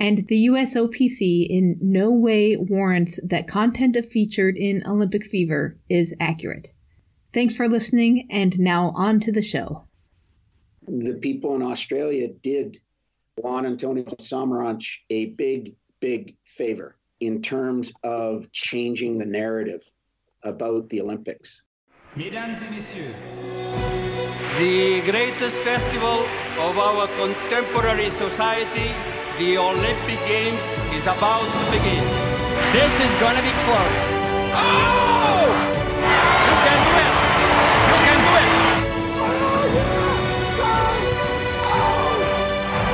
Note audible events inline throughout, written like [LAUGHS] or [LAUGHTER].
and the USOPC in no way warrants that content featured in Olympic Fever is accurate. Thanks for listening, and now on to the show. The people in Australia did Juan Antonio Samaranch a big, big favor in terms of changing the narrative about the Olympics. Mesdames et messieurs, the greatest festival of our contemporary society, the Olympic Games, is about to begin. This is going to be close. Oh! You can do it! You can do it!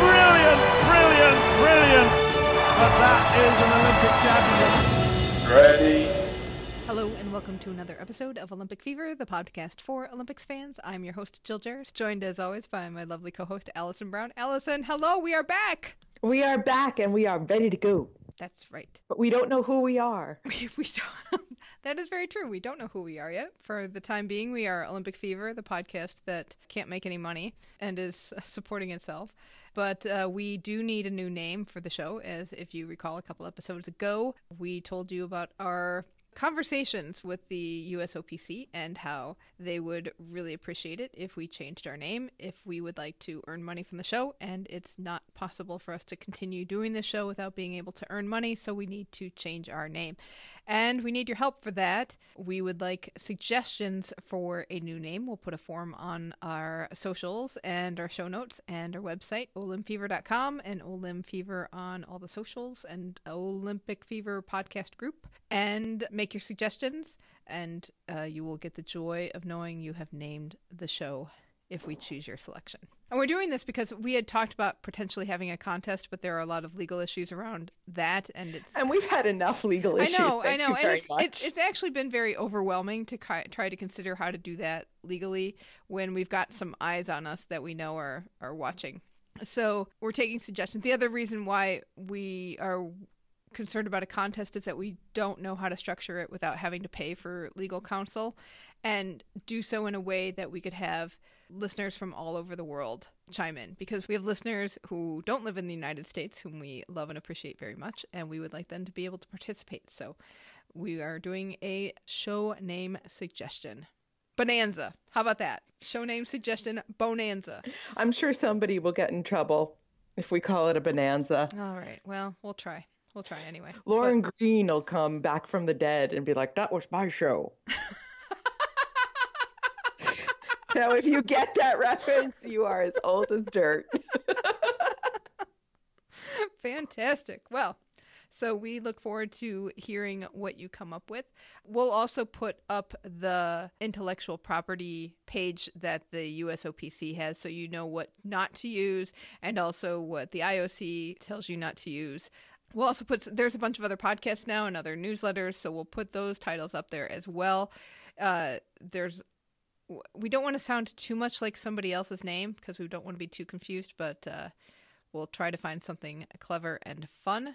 Brilliant, brilliant, brilliant. But that is an Olympic champion. Ready. Welcome to another episode of Olympic Fever, the podcast for Olympics fans. I'm your host Jill Jaracz, joined as always by my lovely co-host Allison Brown. Allison, hello, we are back. We are back and we are ready to go. That's right. But we don't know who we are. [LAUGHS] We, we don't, [LAUGHS] that is very true. We don't know who we are yet. For the time being, we are Olympic Fever, the podcast that can't make any money and is [LAUGHS] supporting itself. But uh, we do need a new name for the show, as if you recall a couple episodes ago, we told you about our conversations with the USOPC and how they would really appreciate it if we changed our name, if we would like to earn money from the show, and it's not possible for us to continue doing this show without being able to earn money, so we need to change our name. And we need your help for that. We would like suggestions for a new name. We'll put a form on our socials and our show notes and our website, olimfever.com, and Olimfever on all the socials and Olympic Fever podcast group. And make your suggestions, and uh, you will get the joy of knowing you have named the show if we choose your selection. And we're doing this because we had talked about potentially having a contest, but there are a lot of legal issues around that, and it's And we've had enough legal issues. I know, I know, and it's it's actually been very overwhelming to try to consider how to do that legally when we've got some eyes on us that we know are are watching. So we're taking suggestions. The other reason why we are concerned about a contest is that we don't know how to structure it without having to pay for legal counsel and do so in a way that we could have listeners from all over the world chime in because we have listeners who don't live in the United States whom we love and appreciate very much and we would like them to be able to participate. So we are doing a show name suggestion. Bonanza. How about that? Show name suggestion Bonanza. I'm sure somebody will get in trouble if we call it a bonanza. All right. Well, we'll try. We'll try anyway. Lorne Greene will come back from the dead and be like, that was my show. [LAUGHS] now, if you get that reference, you are as old as dirt. [LAUGHS] Fantastic. Well, so we look forward to hearing what you come up with. We'll also put up the intellectual property page that the USOPC has so you know what not to use and also what the IOC tells you not to use. We'll also put there's a bunch of other podcasts now and other newsletters, so we'll put those titles up there as well. Uh, there's we don't want to sound too much like somebody else's name because we don't want to be too confused, but uh, we'll try to find something clever and fun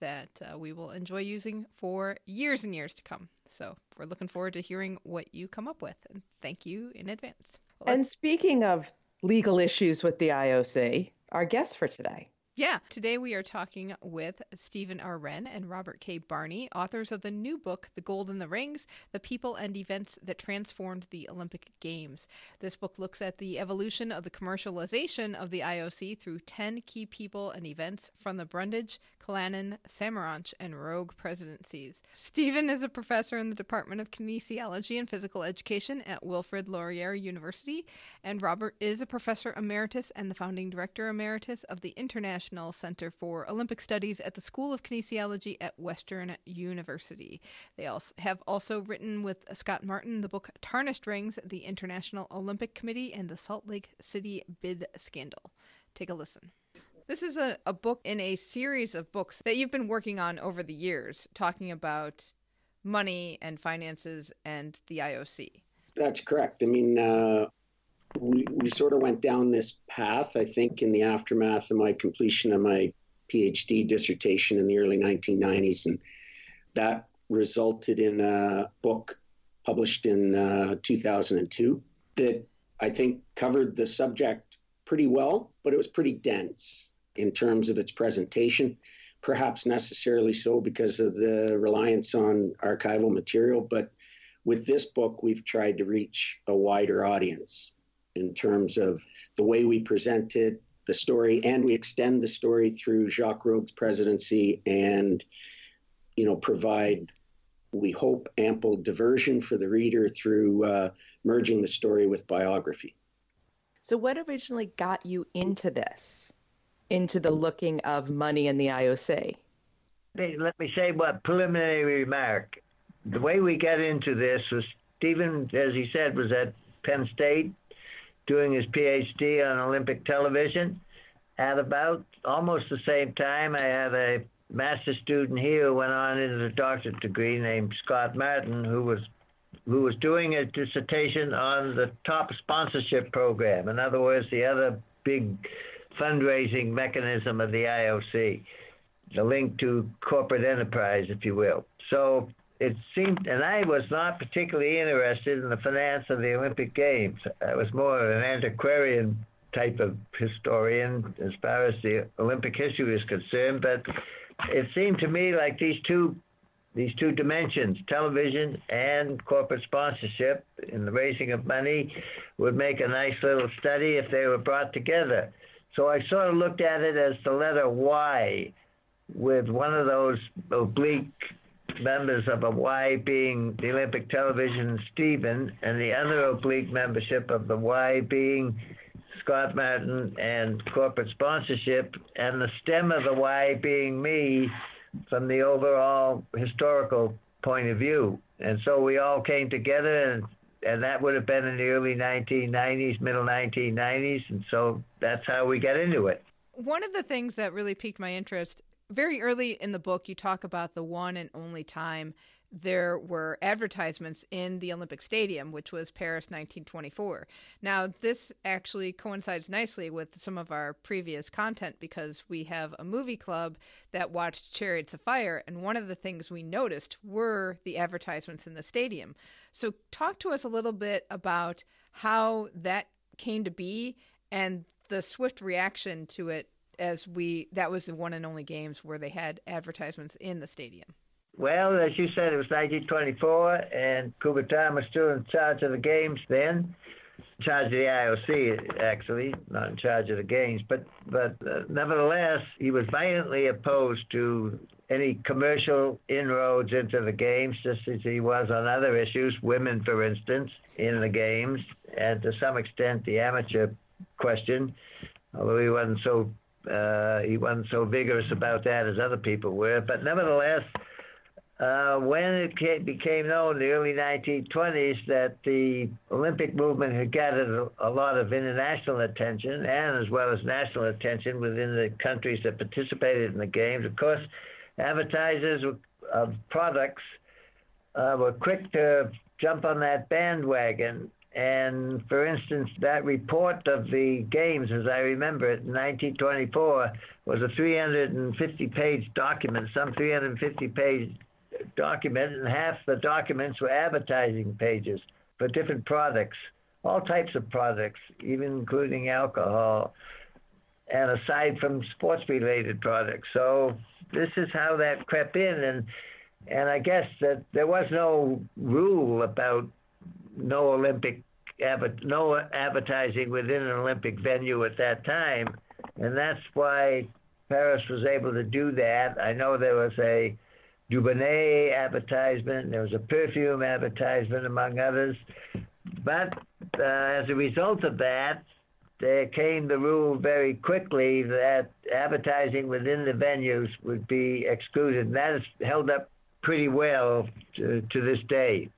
that uh, we will enjoy using for years and years to come. So we're looking forward to hearing what you come up with, and thank you in advance. and speaking of legal issues with the IOC, our guest for today Yeah. Today we are talking with Stephen R. Wenn and Robert K. Barney, authors of the new book, The Gold and the Rings The People and Events That Transformed the Olympic Games. This book looks at the evolution of the commercialization of the IOC through 10 key people and events from the Brundage, Killanin, Samaranch, and Rogge presidencies. Stephen is a professor in the Department of Kinesiology and Physical Education at Wilfrid Laurier University, and Robert is a professor emeritus and the founding director emeritus of the International National Center for Olympic Studies at the School of Kinesiology at Western University. They also have also written with Scott Martyn the book Tarnished Rings, the International Olympic Committee, and the Salt Lake City Bid Scandal. Take a listen. This is a, a book in a series of books that you've been working on over the years, talking about money and finances and the IOC. That's correct. I mean, uh, we, we sort of went down this path, I think, in the aftermath of my completion of my PhD dissertation in the early 1990s. And that resulted in a book published in uh, 2002 that I think covered the subject pretty well, but it was pretty dense in terms of its presentation. Perhaps necessarily so because of the reliance on archival material, but with this book, we've tried to reach a wider audience in terms of the way we presented the story, and we extend the story through Jacques Rogge's presidency and, you know, provide, we hope, ample diversion for the reader through uh, merging the story with biography. So, what originally got you into this, into the looking of money in the IOC? Let me say what preliminary remark. The way we got into this was Stephen, as he said, was at Penn State doing his PhD on Olympic television. At about almost the same time, I had a master student here who went on into the doctorate degree named Scott Martyn, who was who was doing a dissertation on the top sponsorship program. In other words, the other big fundraising mechanism of the IOC, the link to corporate enterprise, if you will. So it seemed, and I was not particularly interested in the finance of the Olympic Games. I was more of an antiquarian type of historian as far as the Olympic history is concerned. But it seemed to me like these two these two dimensions, television and corporate sponsorship in the raising of money, would make a nice little study if they were brought together. So I sort of looked at it as the letter Y with one of those oblique members of a Y being the Olympic Television Stephen, and the other oblique membership of the Y being Scott Martyn and corporate sponsorship, and the stem of the Y being me from the overall historical point of view. And so we all came together, and, and that would have been in the early 1990s, middle 1990s. And so that's how we got into it. One of the things that really piqued my interest very early in the book, you talk about the one and only time there were advertisements in the Olympic Stadium, which was Paris 1924. Now, this actually coincides nicely with some of our previous content because we have a movie club that watched Chariots of Fire, and one of the things we noticed were the advertisements in the stadium. So, talk to us a little bit about how that came to be and the swift reaction to it as we that was the one and only games where they had advertisements in the stadium. Well, as you said, it was 1924, and Coubertin was still in charge of the games then, in charge of the IOC actually, not in charge of the games. But but uh, nevertheless, he was violently opposed to any commercial inroads into the games, just as he was on other issues, women, for instance, in the games, and to some extent the amateur question, although he wasn't so uh, he wasn't so vigorous about that as other people were. But nevertheless, uh, when it came, became known in the early 1920s that the Olympic movement had gathered a, a lot of international attention and as well as national attention within the countries that participated in the games, of course, advertisers of products uh, were quick to jump on that bandwagon and for instance, that report of the games, as I remember it, in 1924, was a 350 page document, some 350 page document, and half the documents were advertising pages for different products, all types of products, even including alcohol. and aside from sports related products. So this is how that crept in and and I guess that there was no rule about no Olympic no advertising within an Olympic venue at that time, and that's why Paris was able to do that. I know there was a Dubonnet advertisement, there was a perfume advertisement, among others. But uh, as a result of that, there came the rule very quickly that advertising within the venues would be excluded. And that has held up pretty well to, to this day.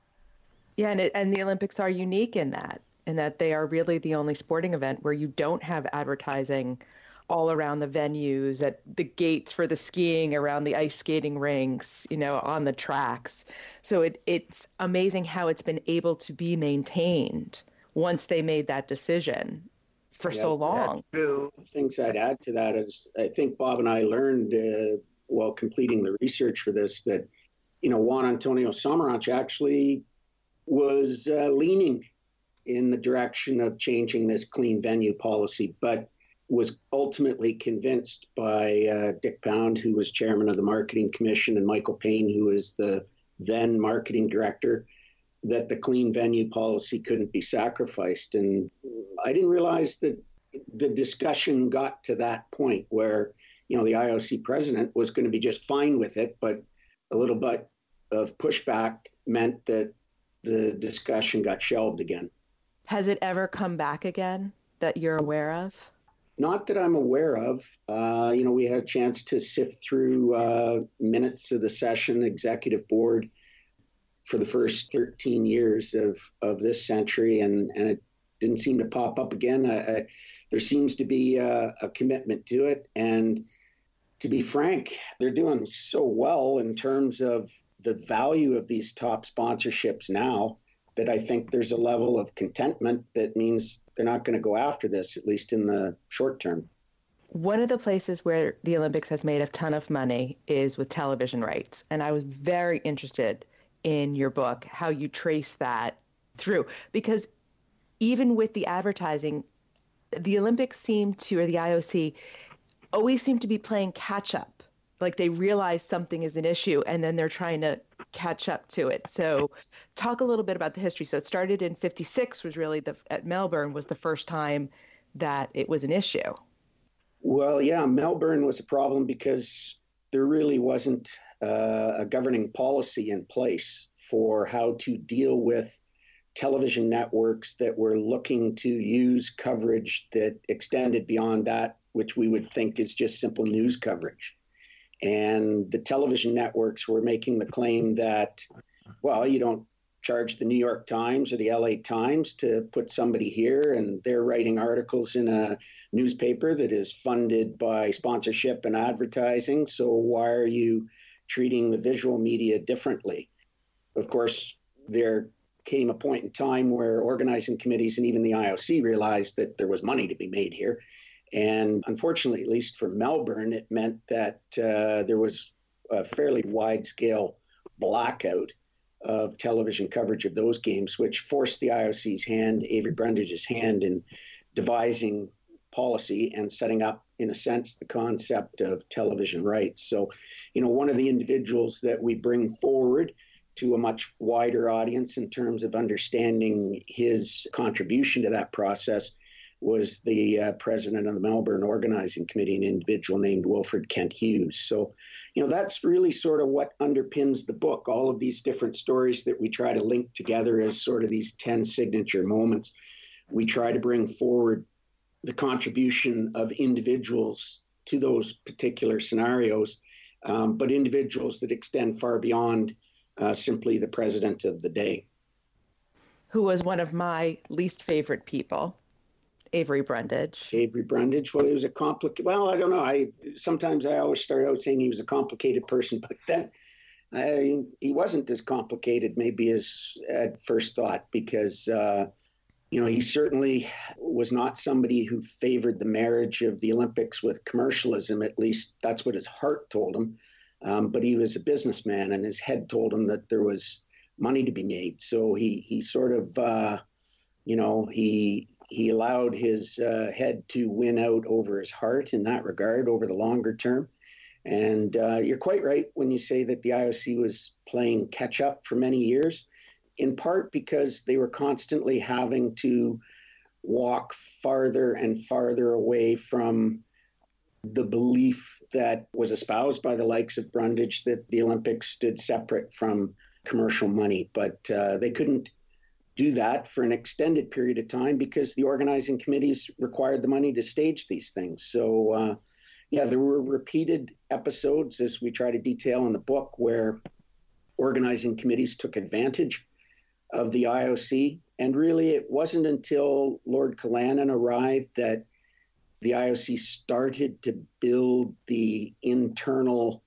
Yeah, and, it, and the Olympics are unique in that, in that they are really the only sporting event where you don't have advertising all around the venues, at the gates for the skiing, around the ice skating rinks, you know, on the tracks. So it, it's amazing how it's been able to be maintained once they made that decision for yeah, so long. True. Things I'd add to that is I think Bob and I learned uh, while completing the research for this that, you know, Juan Antonio Samaranch actually was uh, leaning in the direction of changing this clean venue policy, but was ultimately convinced by uh, Dick Pound, who was chairman of the marketing commission, and Michael Payne, who was the then marketing director, that the clean venue policy couldn't be sacrificed. And I didn't realize that the discussion got to that point where, you know, the IOC president was going to be just fine with it, but a little bit of pushback meant that the discussion got shelved again. Has it ever come back again that you're aware of? Not that I'm aware of. Uh, you know, we had a chance to sift through uh, minutes of the session, executive board, for the first 13 years of, of this century, and, and it didn't seem to pop up again. I, I, there seems to be a, a commitment to it. And to be frank, they're doing so well in terms of the value of these top sponsorships now that I think there's a level of contentment that means they're not going to go after this, at least in the short term. One of the places where the Olympics has made a ton of money is with television rights. And I was very interested in your book how you trace that through. Because even with the advertising, the Olympics seem to, or the IOC, always seem to be playing catch up. Like they realize something is an issue and then they're trying to catch up to it. So talk a little bit about the history. So it started in 56 was really the at Melbourne was the first time that it was an issue. Well, yeah, Melbourne was a problem because there really wasn't uh, a governing policy in place for how to deal with television networks that were looking to use coverage that extended beyond that, which we would think is just simple news coverage. And the television networks were making the claim that, well, you don't charge the New York Times or the LA Times to put somebody here, and they're writing articles in a newspaper that is funded by sponsorship and advertising. So why are you treating the visual media differently? Of course, there came a point in time where organizing committees and even the IOC realized that there was money to be made here. And unfortunately, at least for Melbourne, it meant that uh, there was a fairly wide scale blackout of television coverage of those games, which forced the IOC's hand, Avery Brundage's hand, in devising policy and setting up, in a sense, the concept of television rights. So, you know, one of the individuals that we bring forward to a much wider audience in terms of understanding his contribution to that process was the uh, president of the Melbourne Organizing Committee, an individual named Wilfrid Kent Hughes. So, you know, that's really sort of what underpins the book. All of these different stories that we try to link together as sort of these 10 signature moments. We try to bring forward the contribution of individuals to those particular scenarios, um, but individuals that extend far beyond uh, simply the president of the day. Who was one of my least favorite people Avery Brundage. Avery Brundage. Well, he was a complicated. Well, I don't know. I sometimes I always start out saying he was a complicated person, but then I, he wasn't as complicated maybe as at first thought because uh, you know he certainly was not somebody who favored the marriage of the Olympics with commercialism. At least that's what his heart told him. Um, but he was a businessman, and his head told him that there was money to be made. So he he sort of uh, you know he he allowed his uh, head to win out over his heart in that regard over the longer term. And uh, you're quite right when you say that the IOC was playing catch up for many years, in part because they were constantly having to walk farther and farther away from the belief that was espoused by the likes of Brundage that the Olympics stood separate from commercial money. But uh, they couldn't do that for an extended period of time because the organizing committees required the money to stage these things. So, uh, yeah, there were repeated episodes, as we try to detail in the book, where organizing committees took advantage of the IOC. And really, it wasn't until Lord Killanin arrived that the IOC started to build the internal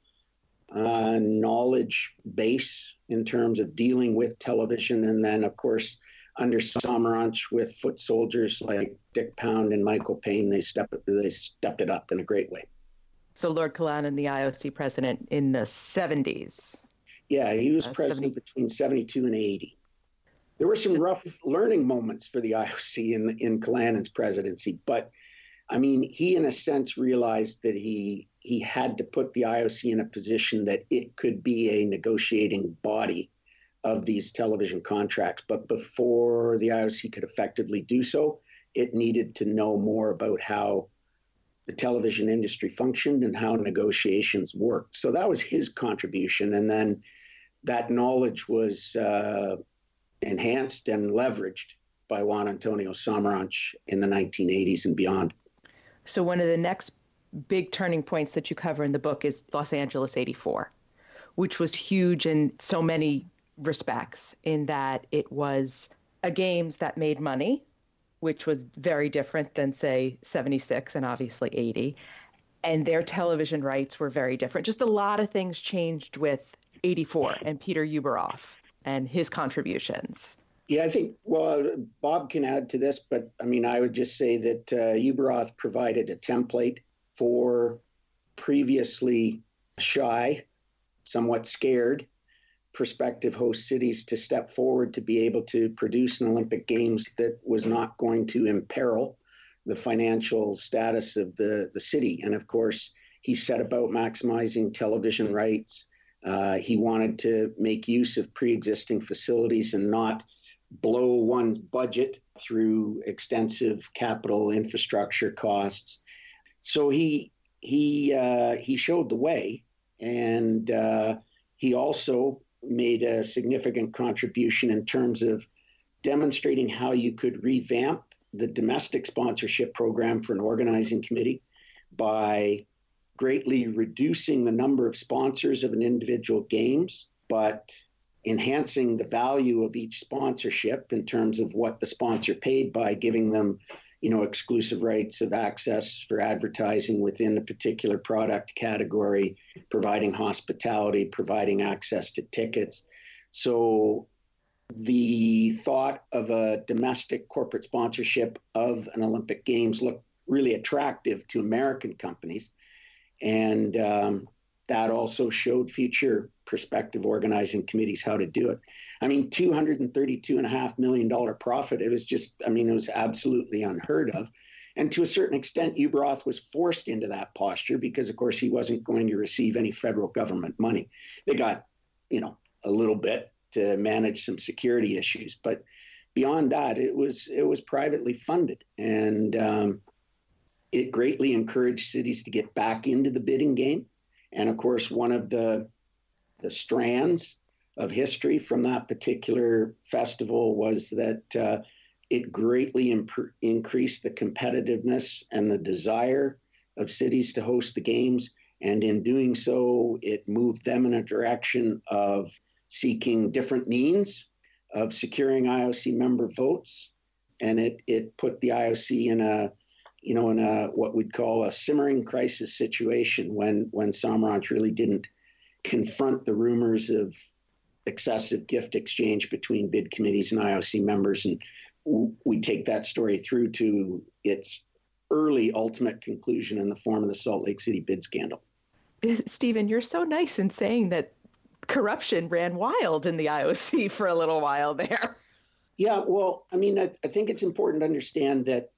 uh, knowledge base in terms of dealing with television. And then, of course, under Samaranch with foot soldiers like Dick Pound and Michael Payne, they stepped they stepped it up in a great way. So Lord Killanin, the IOC president in the 70s. Yeah, he was uh, president 70. between 72 and 80. There were some so, rough learning moments for the IOC in in Killanin's presidency, but I mean, he in a sense realized that he he had to put the IOC in a position that it could be a negotiating body of these television contracts. But before the IOC could effectively do so, it needed to know more about how the television industry functioned and how negotiations worked. So that was his contribution. And then that knowledge was uh, enhanced and leveraged by Juan Antonio Samaranch in the 1980s and beyond. So, one of the next big turning points that you cover in the book is Los Angeles 84, which was huge in so many respects, in that it was a games that made money, which was very different than, say, 76 and obviously 80. And their television rights were very different. Just a lot of things changed with 84 and Peter Ueberroth and his contributions. Yeah, I think, well, Bob can add to this, but I mean, I would just say that uh, Ueberroth provided a template for previously shy, somewhat scared prospective host cities to step forward to be able to produce an Olympic Games that was not going to imperil the financial status of the, the city. And of course, he set about maximizing television rights. Uh, he wanted to make use of pre existing facilities and not blow one's budget through extensive capital infrastructure costs. So he he uh, he showed the way, and uh, he also made a significant contribution in terms of demonstrating how you could revamp the domestic sponsorship program for an organizing committee by greatly reducing the number of sponsors of an individual games, but enhancing the value of each sponsorship in terms of what the sponsor paid by giving them you know exclusive rights of access for advertising within a particular product category providing hospitality providing access to tickets. So the thought of a domestic corporate sponsorship of an olympic games looked really attractive to american companies. And um, that also showed future prospective organizing committees how to do it. I mean, $232.5 million profit, it was just, I mean, it was absolutely unheard of. And to a certain extent, Ueberroth was forced into that posture because, of course, he wasn't going to receive any federal government money. They got, you know, a little bit to manage some security issues, but beyond that, it was it was privately funded, and um, it greatly encouraged cities to get back into the bidding game. And of course, one of the the strands of history from that particular festival was that uh, it greatly imp- increased the competitiveness and the desire of cities to host the games. And in doing so, it moved them in a direction of seeking different means of securing IOC member votes. And it, it put the IOC in a you know, in a what we'd call a simmering crisis situation when when Samaranch really didn't confront the rumors of excessive gift exchange between bid committees and IOC members, and we take that story through to its early ultimate conclusion in the form of the Salt Lake City bid scandal. [LAUGHS] Stephen, you're so nice in saying that corruption ran wild in the IOC [LAUGHS] for a little while there. Yeah, well, I mean, I, I think it's important to understand that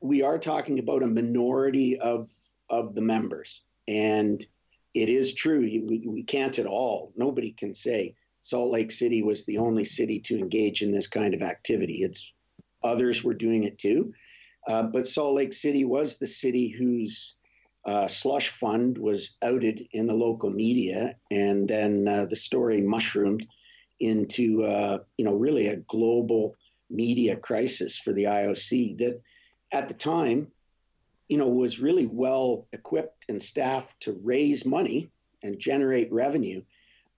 we are talking about a minority of of the members, and it is true. We, we can't at all. Nobody can say Salt Lake City was the only city to engage in this kind of activity. It's others were doing it too, uh, but Salt Lake City was the city whose uh, slush fund was outed in the local media, and then uh, the story mushroomed into uh, you know really a global media crisis for the IOC that at the time you know was really well equipped and staffed to raise money and generate revenue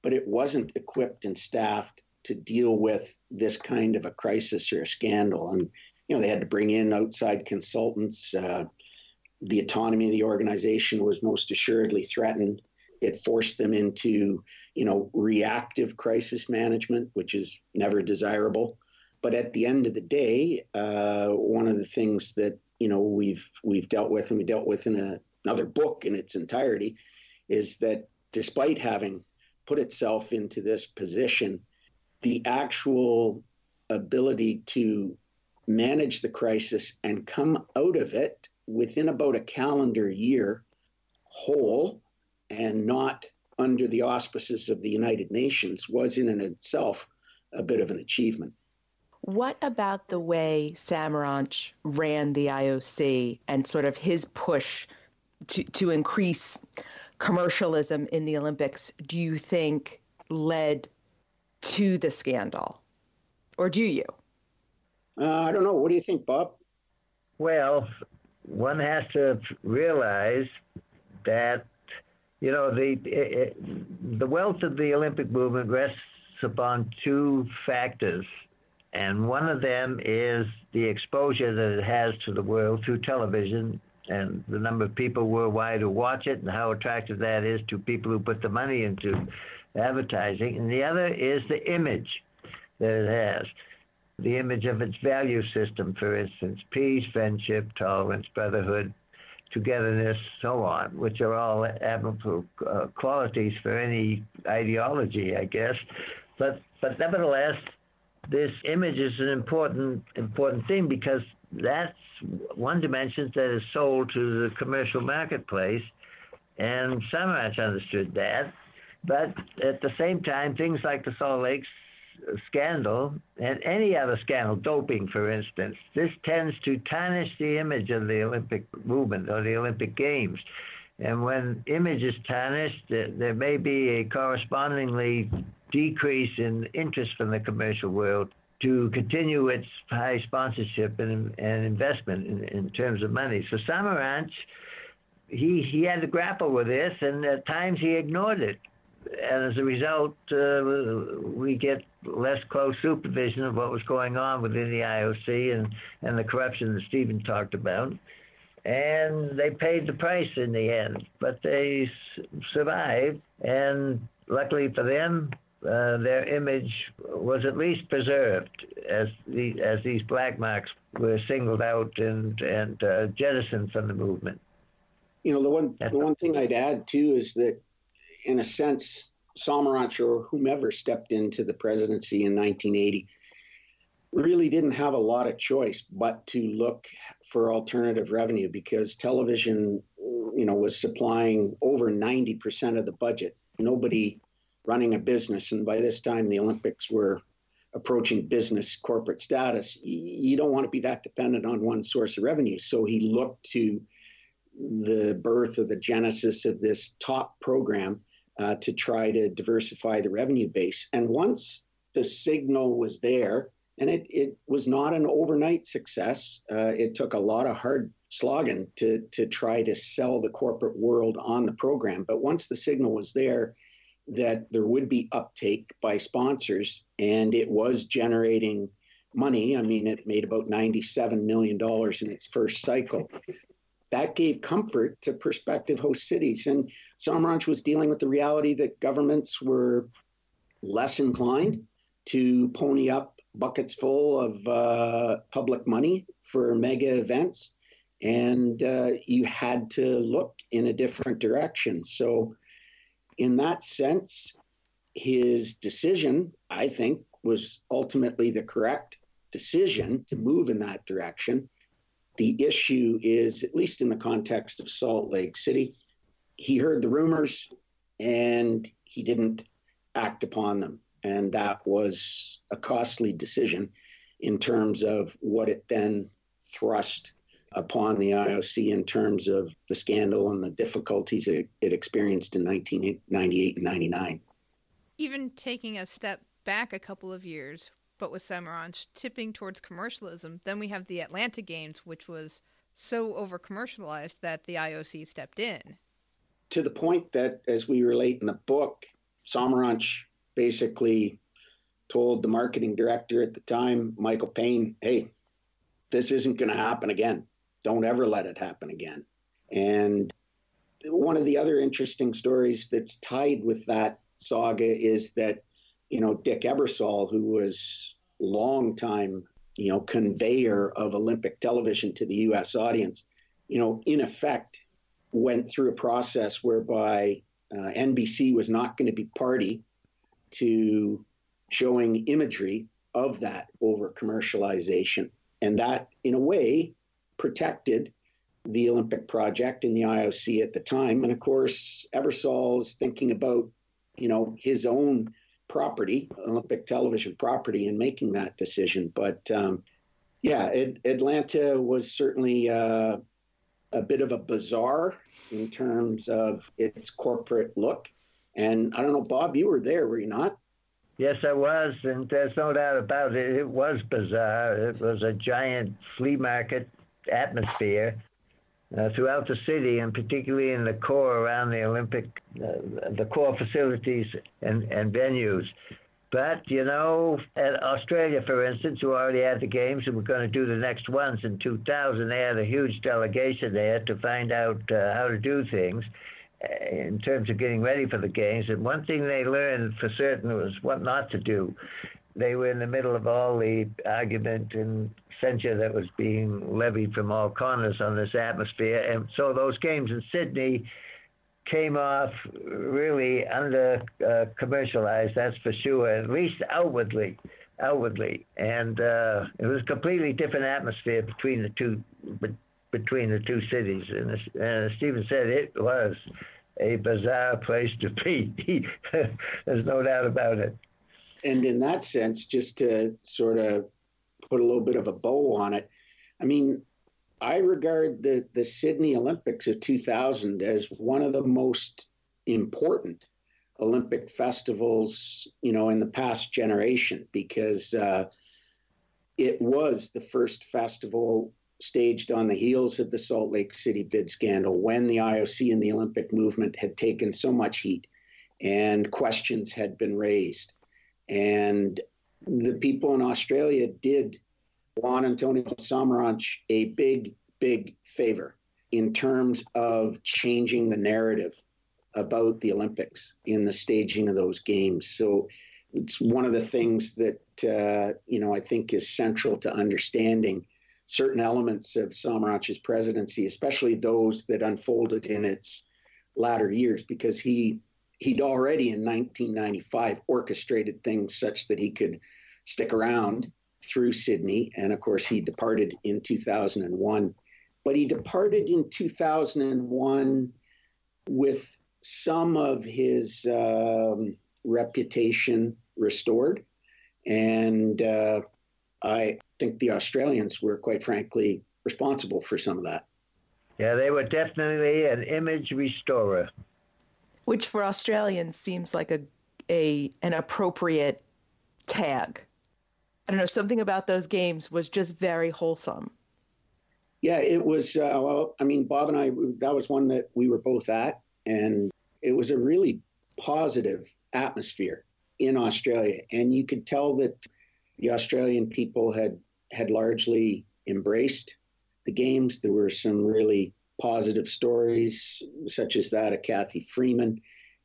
but it wasn't equipped and staffed to deal with this kind of a crisis or a scandal. And, you know, they had to bring in outside consultants. Uh, the autonomy of the organization was most assuredly threatened. It forced them into, you know, reactive crisis management, which is never desirable. But at the end of the day, uh, one of the things that you know we've we've dealt with, and we dealt with in a, another book in its entirety, is that despite having put itself into this position, the actual ability to manage the crisis and come out of it within about a calendar year whole and not under the auspices of the United Nations was in and itself a bit of an achievement. What about the way Samaranch ran the IOC and sort of his push to, to increase commercialism in the Olympics do you think led to the scandal? Or do you? Uh, I don't know. What do you think, Bob? Well, one has to realize that you know the it, the wealth of the Olympic movement rests upon two factors, and one of them is the exposure that it has to the world through television and the number of people worldwide who watch it and how attractive that is to people who put the money into advertising. And the other is the image that it has. The image of its value system, for instance, peace, friendship, tolerance, brotherhood, togetherness, so on, which are all admirable uh, qualities for any ideology, I guess. But but nevertheless, this image is an important important thing because that's one dimension that is sold to the commercial marketplace, and Samaranch understood that. But at the same time, things like the Salt Lake scandal and any other scandal, doping, for instance, this tends to tarnish the image of the Olympic movement or the Olympic Games. And when image is tarnished, there may be a correspondingly decrease in interest from the commercial world to continue its high sponsorship and, and investment in, in terms of money. So Samaranch, he, he had to grapple with this, and at times he ignored it. And as a result, uh, we get less close supervision of what was going on within the IOC and, and the corruption that Stephen talked about. And they paid the price in the end, but they survived. And luckily for them, uh, their image was at least preserved as the as these black marks were singled out and and uh, jettisoned from the movement. You know, the one the one thing I'd add too is that, in a sense, Samaranch or whomever stepped into the presidency in 1980 really didn't have a lot of choice but to look for alternative revenue because television, you know, was supplying over 90% of the budget. Nobody running a business, and by this time the Olympics were approaching business corporate status, you don't want to be that dependent on one source of revenue. So he looked to the birth of the genesis of this top program uh, to try to diversify the revenue base. And once the signal was there, and it, it was not an overnight success, uh, it took a lot of hard slogging to, to try to sell the corporate world on the program. But once the signal was there, that there would be uptake by sponsors, and it was generating money. I mean, it made about $97 million in its first cycle. That gave comfort to prospective host cities. And Samaranch was dealing with the reality that governments were less inclined to pony up buckets full of uh, public money for mega events. And uh, you had to look in a different direction. So in that sense, his decision, I think, was ultimately the correct decision to move in that direction. The issue is, at least in the context of Salt Lake City, he heard the rumors and he didn't act upon them. And that was a costly decision in terms of what it then thrust upon the IOC in terms of the scandal and the difficulties it, it experienced in 1998 and 99. Even taking a step back a couple of years, but with Samaranch tipping towards commercialism, then we have the Atlanta Games, which was so over commercialized that the IOC stepped in. To the point that, as we relate in the book, Samaranch basically told the marketing director at the time, Michael Payne, hey, this isn't going to happen again. Don't ever let it happen again. And one of the other interesting stories that's tied with that saga is that, you know, Dick Ebersol, who was long time, you know, conveyor of Olympic television to the US audience, you know, in effect went through a process whereby uh, NBC was not going to be party to showing imagery of that over commercialization. And that, in a way, protected the Olympic project in the IOC at the time. And of course, Ebersol is thinking about, you know, his own property, Olympic television property, in making that decision. But um, yeah, it, Atlanta was certainly uh, a bit of a bazaar in terms of its corporate look. And I don't know, Bob, you were there, were you not? Yes, I was, and there's no doubt about it. It was bizarre. It was a giant flea market atmosphere uh, throughout the city, and particularly in the core around the Olympic, uh, the core facilities and, and venues. But, you know, at Australia, for instance, who already had the games and were going to do the next ones in 2000, they had a huge delegation there to find out uh, how to do things in terms of getting ready for the games. And one thing they learned for certain was what not to do. They were in the middle of all the argument and censure that was being levied from all corners on this atmosphere. And so those games in Sydney came off really under uh, commercialized, that's for sure, at least outwardly. Outwardly, and uh, it was a completely different atmosphere between the two between the two cities. And as, as Stephen said, it was a bizarre place to be. [LAUGHS] There's no doubt about it. And in that sense, just to sort of put a little bit of a bow on it, I mean, I regard the, the Sydney Olympics of 2000 as one of the most important Olympic festivals, you know, in the past generation because uh, it was the first festival staged on the heels of the Salt Lake City bid scandal when the IOC and the Olympic movement had taken so much heat and questions had been raised. And the people in Australia did Juan Antonio Samaranch a big, big favor in terms of changing the narrative about the Olympics in the staging of those games. So it's one of the things that, uh, you know, I think is central to understanding certain elements of Samaranch's presidency, especially those that unfolded in its latter years, because he he'd already in 1995 orchestrated things such that he could stick around through Sydney, and of course he departed in 2001. But he departed in 2001 with some of his um, reputation restored, and uh, I think the Australians were, quite frankly, responsible for some of that. Yeah, they were definitely an image restorer. Which for Australians seems like a, a an appropriate tag. I don't know, something about those games was just very wholesome. Yeah, it was. Uh, well, I mean, Bob and I, that was one that we were both at, and it was a really positive atmosphere in Australia. And you could tell that the Australian people had had largely embraced the games. There were some really positive stories, such as that of Cathy Freeman,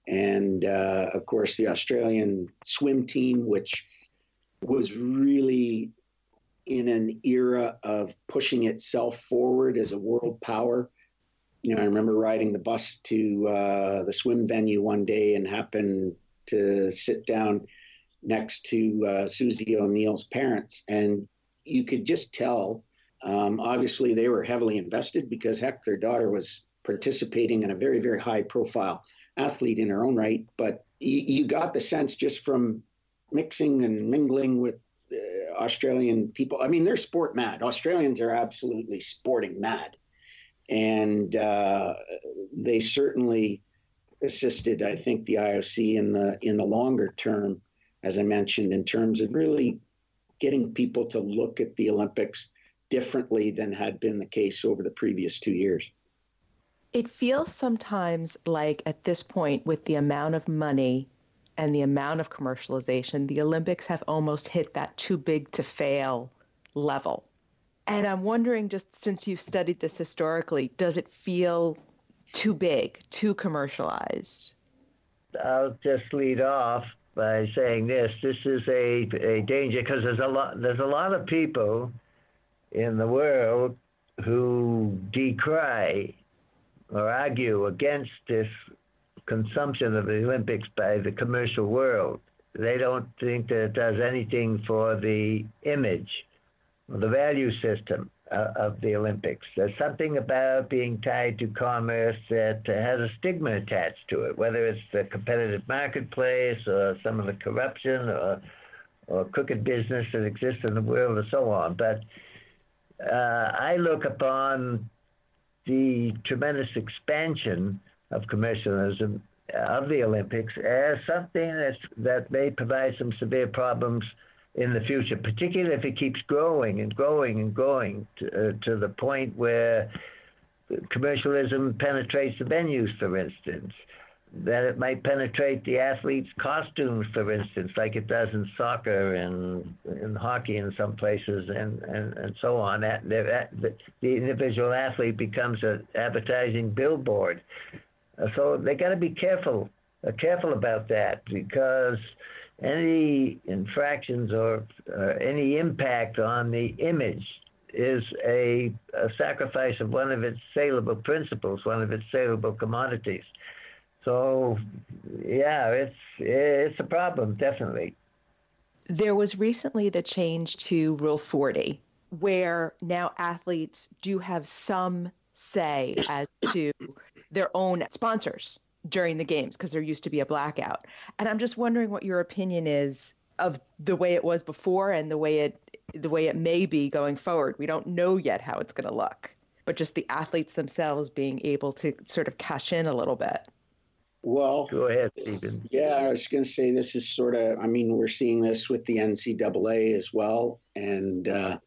and uh, of course the Australian swim team, which was really in an era of pushing itself forward as a world power. You know, I remember riding the bus to uh, the swim venue one day and happened to sit down next to uh, Susie O'Neill's parents, and you could just tell. Um, obviously, they were heavily invested because heck, their daughter was participating in a very, very high profile athlete in her own right. But you, you got the sense just from mixing and mingling with uh, Australian people. I mean, they're sport mad. Australians are absolutely sporting mad. And uh, they certainly assisted, I think, the IOC in the in the longer term, as I mentioned, in terms of really getting people to look at the Olympics differently than had been the case over the previous two years. It feels sometimes like at this point, with the amount of money and the amount of commercialization, the Olympics have almost hit that too big to fail level. And I'm wondering, just since you've studied this historically, does it feel too big, too commercialized? I'll just lead off by saying this: this is a, a danger because there's a lot there's a lot of people in the world who decry or argue against this consumption of the Olympics by the commercial world. They don't think that it does anything for the image the value system uh, of the Olympics. There's something about being tied to commerce that has a stigma attached to it, whether it's the competitive marketplace or some of the corruption or, or crooked business that exists in the world and so on. But I look upon the tremendous expansion of commercialism of the Olympics as something that's, that may provide some severe problems in the future, particularly if it keeps growing and growing and growing to, uh, to the point where commercialism penetrates the venues, for instance. That it might penetrate the athletes' costumes, for instance, like it does in soccer and in hockey in some places, and, and, and so on. That, the, the individual athlete becomes an advertising billboard. Uh, so they got to be careful, uh, careful about that because any infractions or uh, any impact on the image is a, a, sacrifice of one of its saleable principles, one of its saleable commodities. So, yeah, it's it's a problem, definitely. There was recently the change to Rule 40, where now athletes do have some say as to their own sponsors during the games because there used to be a blackout. And I'm just wondering what your opinion is of the way it was before and the way it the way it may be going forward. We don't know yet how it's going to look, but just the athletes themselves being able to sort of cash in a little bit. Well, go ahead, Stephen. Yeah, I was going to say this is sort of. I mean, we're seeing this with the NCAA as well, and uh,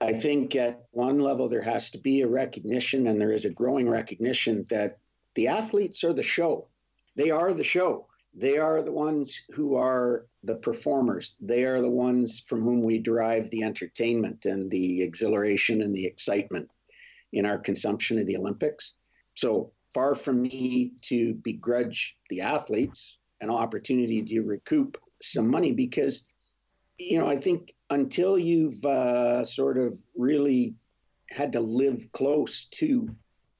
I think at one level there has to be a recognition, and there is a growing recognition that the athletes are the show. They are the show. They are the ones who are the performers. They are the ones from whom we derive the entertainment and the exhilaration and the excitement in our consumption of the Olympics. So far from me to begrudge the athletes an opportunity to recoup some money because, you know, I think until you've uh, sort of really had to live close to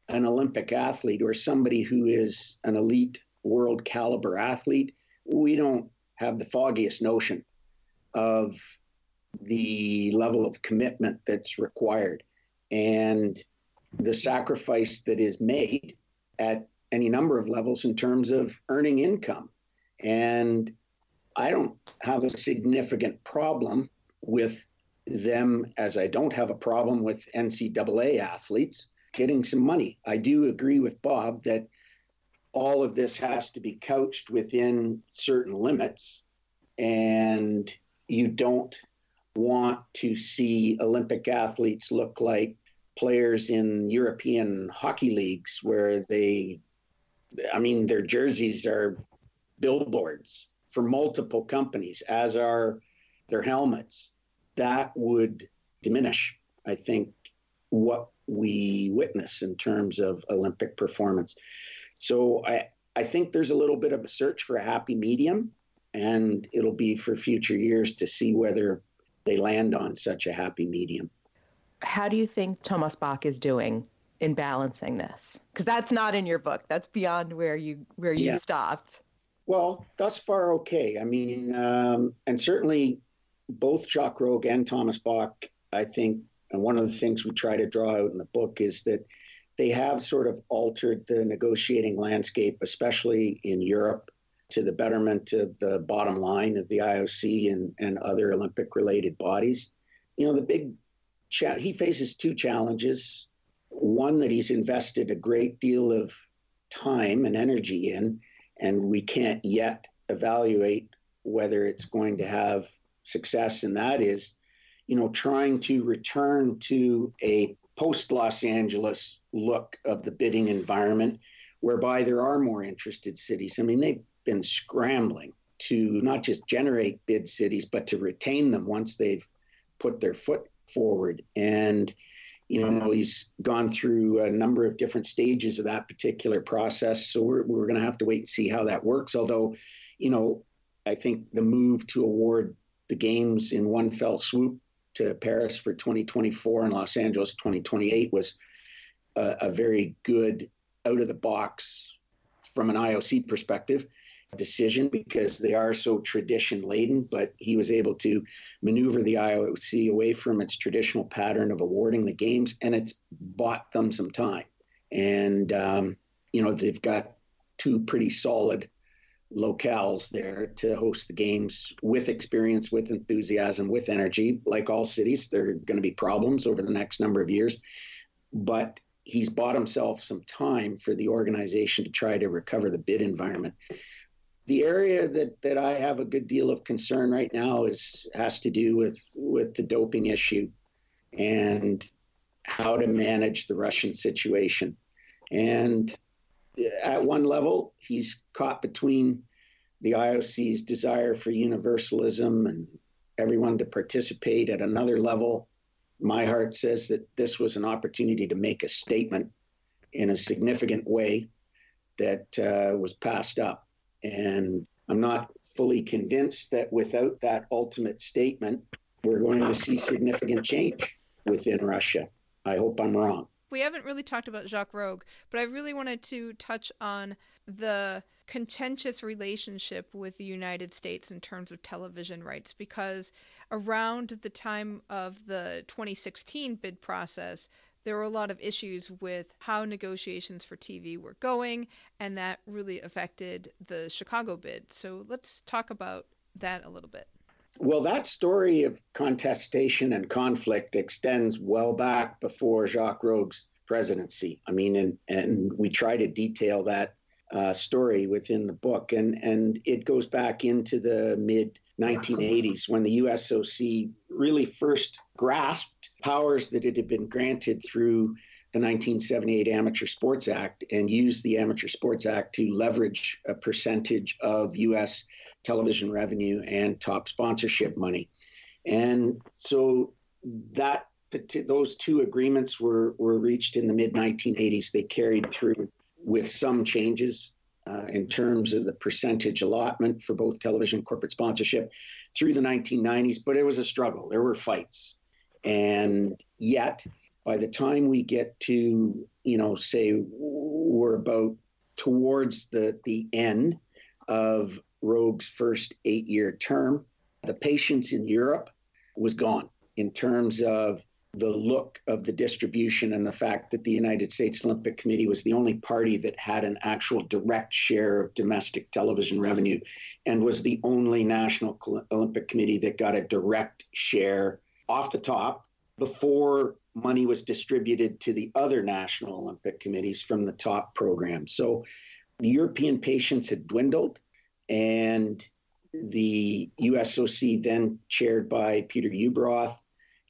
an Olympic athlete or somebody who is an elite world caliber athlete, we don't have the foggiest notion of the level of commitment that's required. And the sacrifice that is made at any number of levels in terms of earning income. And I don't have a significant problem with them as I don't have a problem with NCAA athletes getting some money. I do agree with Bob that all of this has to be couched within certain limits, and you don't want to see Olympic athletes look like players in European hockey leagues where they, I mean, their jerseys are billboards for multiple companies, as are their helmets. That would diminish, I think, what we witness in terms of Olympic performance. So I, I think there's a little bit of a search for a happy medium, and it'll be for future years to see whether they land on such a happy medium. How do you think Thomas Bach is doing in balancing this? Because that's not in your book. That's beyond where you where you yeah. stopped. Well, thus far, okay. I mean, um, and certainly both Jacques Rogge and Thomas Bach I think, and one of the things we try to draw out in the book is that they have sort of altered the negotiating landscape, especially in Europe, to the betterment of the bottom line of the IOC and, and other Olympic related bodies. You know, the big cha- he faces two challenges. One that he's invested a great deal of time and energy in, and we can't yet evaluate whether it's going to have success, and that is, you know, trying to return to a post Los Angeles look of the bidding environment, whereby there are more interested cities. I mean, they've been scrambling to not just generate bid cities, but to retain them once they've put their foot forward. And, you know, he's gone through a number of different stages of that particular process. So we're, we're going to have to wait and see how that works. Although, you know, I think the move to award the games in one fell swoop to Paris for 2024 and Los Angeles 2028 was a, a very good out of the box from an IOC perspective decision because they are so tradition laden, but he was able to maneuver the IOC away from its traditional pattern of awarding the games, and it's bought them some time. And, um, you know, they've got two pretty solid locales there to host the games with experience, with enthusiasm, with energy. Like all cities, there are going to be problems over the next number of years, but he's bought himself some time for the organization to try to recover the bid environment. The area that, that I have a good deal of concern right now is has to do with with the doping issue and how to manage the Russian situation. And at one level, he's caught between the IOC's desire for universalism and everyone to participate. At another level, my heart says that this was an opportunity to make a statement in a significant way that uh, was passed up. And I'm not fully convinced that without that ultimate statement, we're going to see significant change within Russia. I hope I'm wrong we haven't really talked about Jacques Rogge, but I really wanted to touch on the contentious relationship with the United States in terms of television rights because around the time of the 2016 bid process, there were a lot of issues with how negotiations for TV were going, and that really affected the Chicago bid. So let's talk about that a little bit. Well, that story of contestation and conflict extends well back before Jacques Rogge's presidency. I mean, and, and we try to detail that uh, story within the book. And, and it goes back into the mid 1980s when the USOC really first grasped powers that it had been granted through the 1978 Amateur Sports Act and used the Amateur Sports Act to leverage a percentage of U.S. television revenue and top sponsorship money. And so that those two agreements were, were reached in the mid 1980s. They carried through with some changes uh, in terms of the percentage allotment for both television and corporate sponsorship through the 1990s, but it was a struggle. There were fights. And yet, by the time we get to, you know, say we're about towards the, the end of Rogge's first eight year term, the patience in Europe was gone in terms of the look of the distribution and the fact that the United States Olympic Committee was the only party that had an actual direct share of domestic television revenue and was the only National Olympic Committee that got a direct share off the top before money was distributed to the other national Olympic committees from the top programs. So the European patience had dwindled, and the USOC, then chaired by Peter Ueberroth,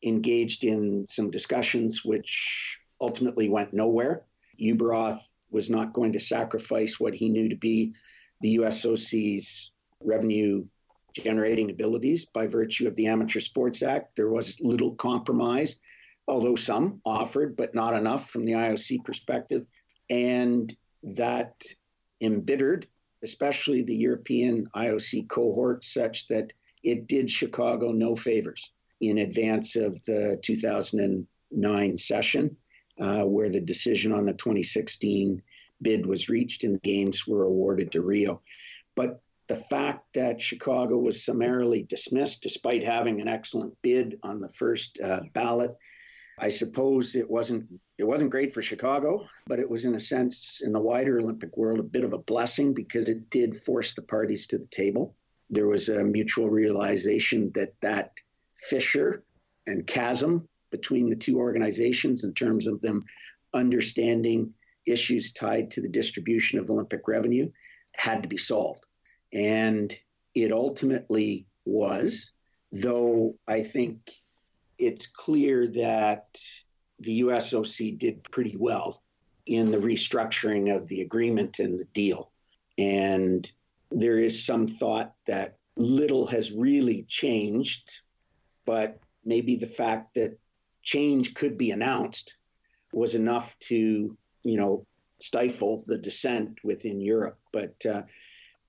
engaged in some discussions which ultimately went nowhere. Ueberroth was not going to sacrifice what he knew to be the USOC's revenue generating abilities by virtue of the Amateur Sports Act. There was little compromise, although some offered, but not enough from the IOC perspective. And that embittered, especially the European IOC cohort, such that it did Chicago no favors in advance of the 2009 session, uh, where the decision on the 2016 bid was reached and the games were awarded to Rio. But the fact that Chicago was summarily dismissed despite having an excellent bid on the first uh, ballot. I suppose it wasn't it wasn't great for Chicago, but it was in a sense in the wider Olympic world a bit of a blessing because it did force the parties to the table. There was a mutual realization that that fissure and chasm between the two organizations in terms of them understanding issues tied to the distribution of Olympic revenue had to be solved. And it ultimately was, though I think it's clear that the USOC did pretty well in the restructuring of the agreement and the deal. And there is some thought that little has really changed, but maybe the fact that change could be announced was enough to, you know, stifle the dissent within Europe. But uh,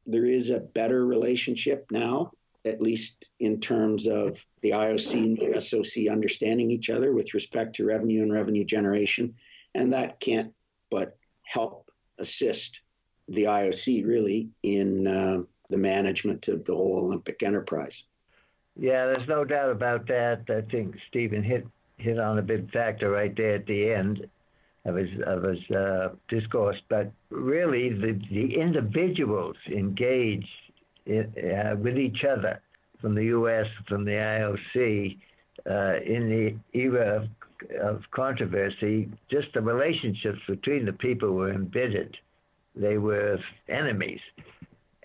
there is a better relationship now, at least in terms of the IOC and the SOC understanding each other with respect to revenue and revenue generation. And that can't but help assist the IOC really in uh, the management of the whole Olympic enterprise. Yeah, there's no doubt about that. I think Stephen hit hit on a big factor right there at the end of his of his uh, discourse. But really, the the individuals engaged in, uh, with each other from the U.S. from the IOC uh, in the era of, of controversy, just the relationships between the people were embittered. They were enemies.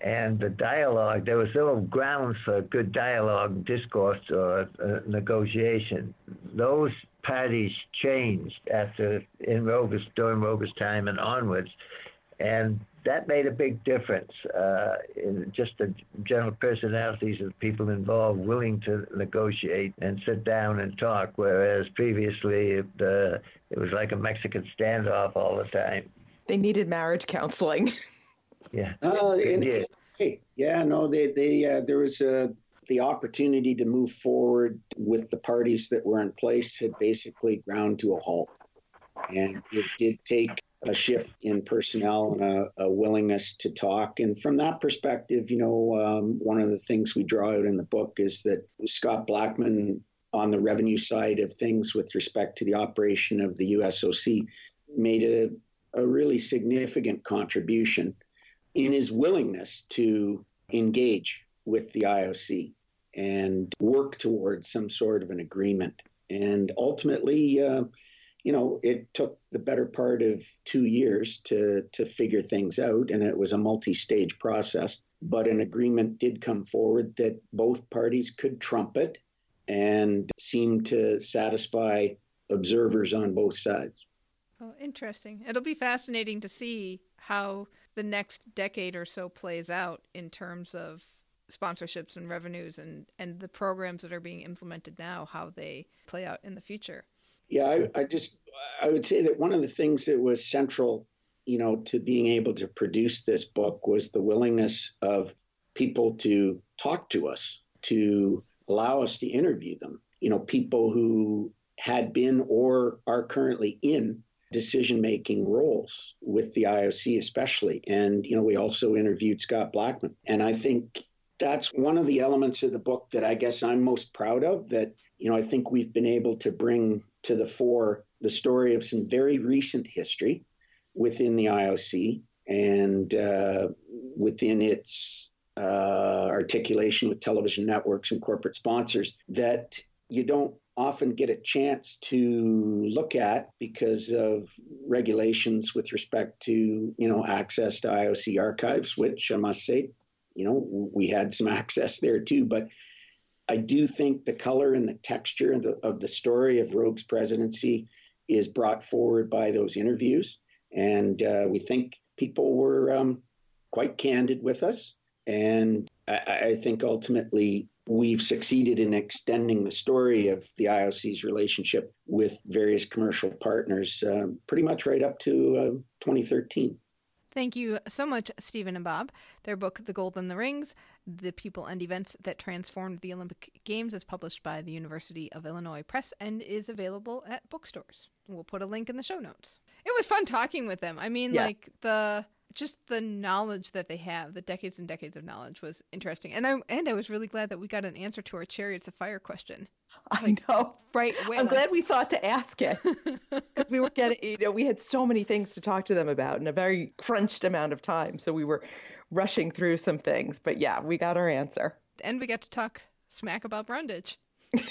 And the dialogue, there was no grounds for good dialogue, discourse, or uh, negotiation. Those parties changed after in Rover's during Rover's time and onwards, and that made a big difference uh, in just the general personalities of the people involved, willing to negotiate and sit down and talk. Whereas previously it, uh, it was like a Mexican standoff all the time. They needed marriage counseling. [LAUGHS] Yeah. Uh, yeah. Hey, yeah, no, they, they, uh, there was a the opportunity to move forward with the parties that were in place had basically ground to a halt. And it did take a shift in personnel and a, a willingness to talk. And from that perspective, you know, um, one of the things we draw out in the book is that Scott Blackmun, on the revenue side of things with respect to the operation of the USOC, made a, a really significant contribution in his willingness to engage with the IOC and work towards some sort of an agreement. And ultimately, uh, you know, it took the better part of two years to to figure things out, and it was a multi-stage process. But an agreement did come forward that both parties could trumpet and seemed to satisfy observers on both sides. Oh, interesting. It'll be fascinating to see how the next decade or so plays out in terms of sponsorships and revenues and, and the programs that are being implemented now, how they play out in the future. Yeah, I, I just I would say that one of the things that was central, you know, to being able to produce this book was the willingness of people to talk to us, to allow us to interview them. You know, people who had been or are currently in decision making roles with the IOC, especially. And, you know, we also interviewed Scott Blackmun And I think that's one of the elements of the book that I guess I'm most proud of. That, you know, I think we've been able to bring to the fore the story of some very recent history within the IOC and uh, within its uh, articulation with television networks and corporate sponsors that you don't often get a chance to look at because of regulations with respect to you know access to IOC archives, which I must say, you know, we had some access there too. But I do think the color and the texture of the, of the story of Rogge's presidency is brought forward by those interviews, and uh, we think people were um, quite candid with us. And I, I think ultimately we've succeeded in extending the story of the IOC's relationship with various commercial partners uh, pretty much right up to uh, 2013. Thank you so much, Stephen and Bob. Their book, The Gold in the Rings The People and Events That Transformed the Olympic Games, is published by the University of Illinois Press and is available at bookstores. We'll put a link in the show notes. It was fun talking with them. I mean, yes. like, the just the knowledge that they have, the decades and decades of knowledge was interesting. And I and I was really glad that we got an answer to our chariots of fire question. I know. Right. I'm like- glad we thought to ask it [LAUGHS] because we were getting, you know, we had so many things to talk to them about in a very crunched amount of time. So we were rushing through some things. But yeah, we got our answer. and we got to talk smack about Brundage. [LAUGHS]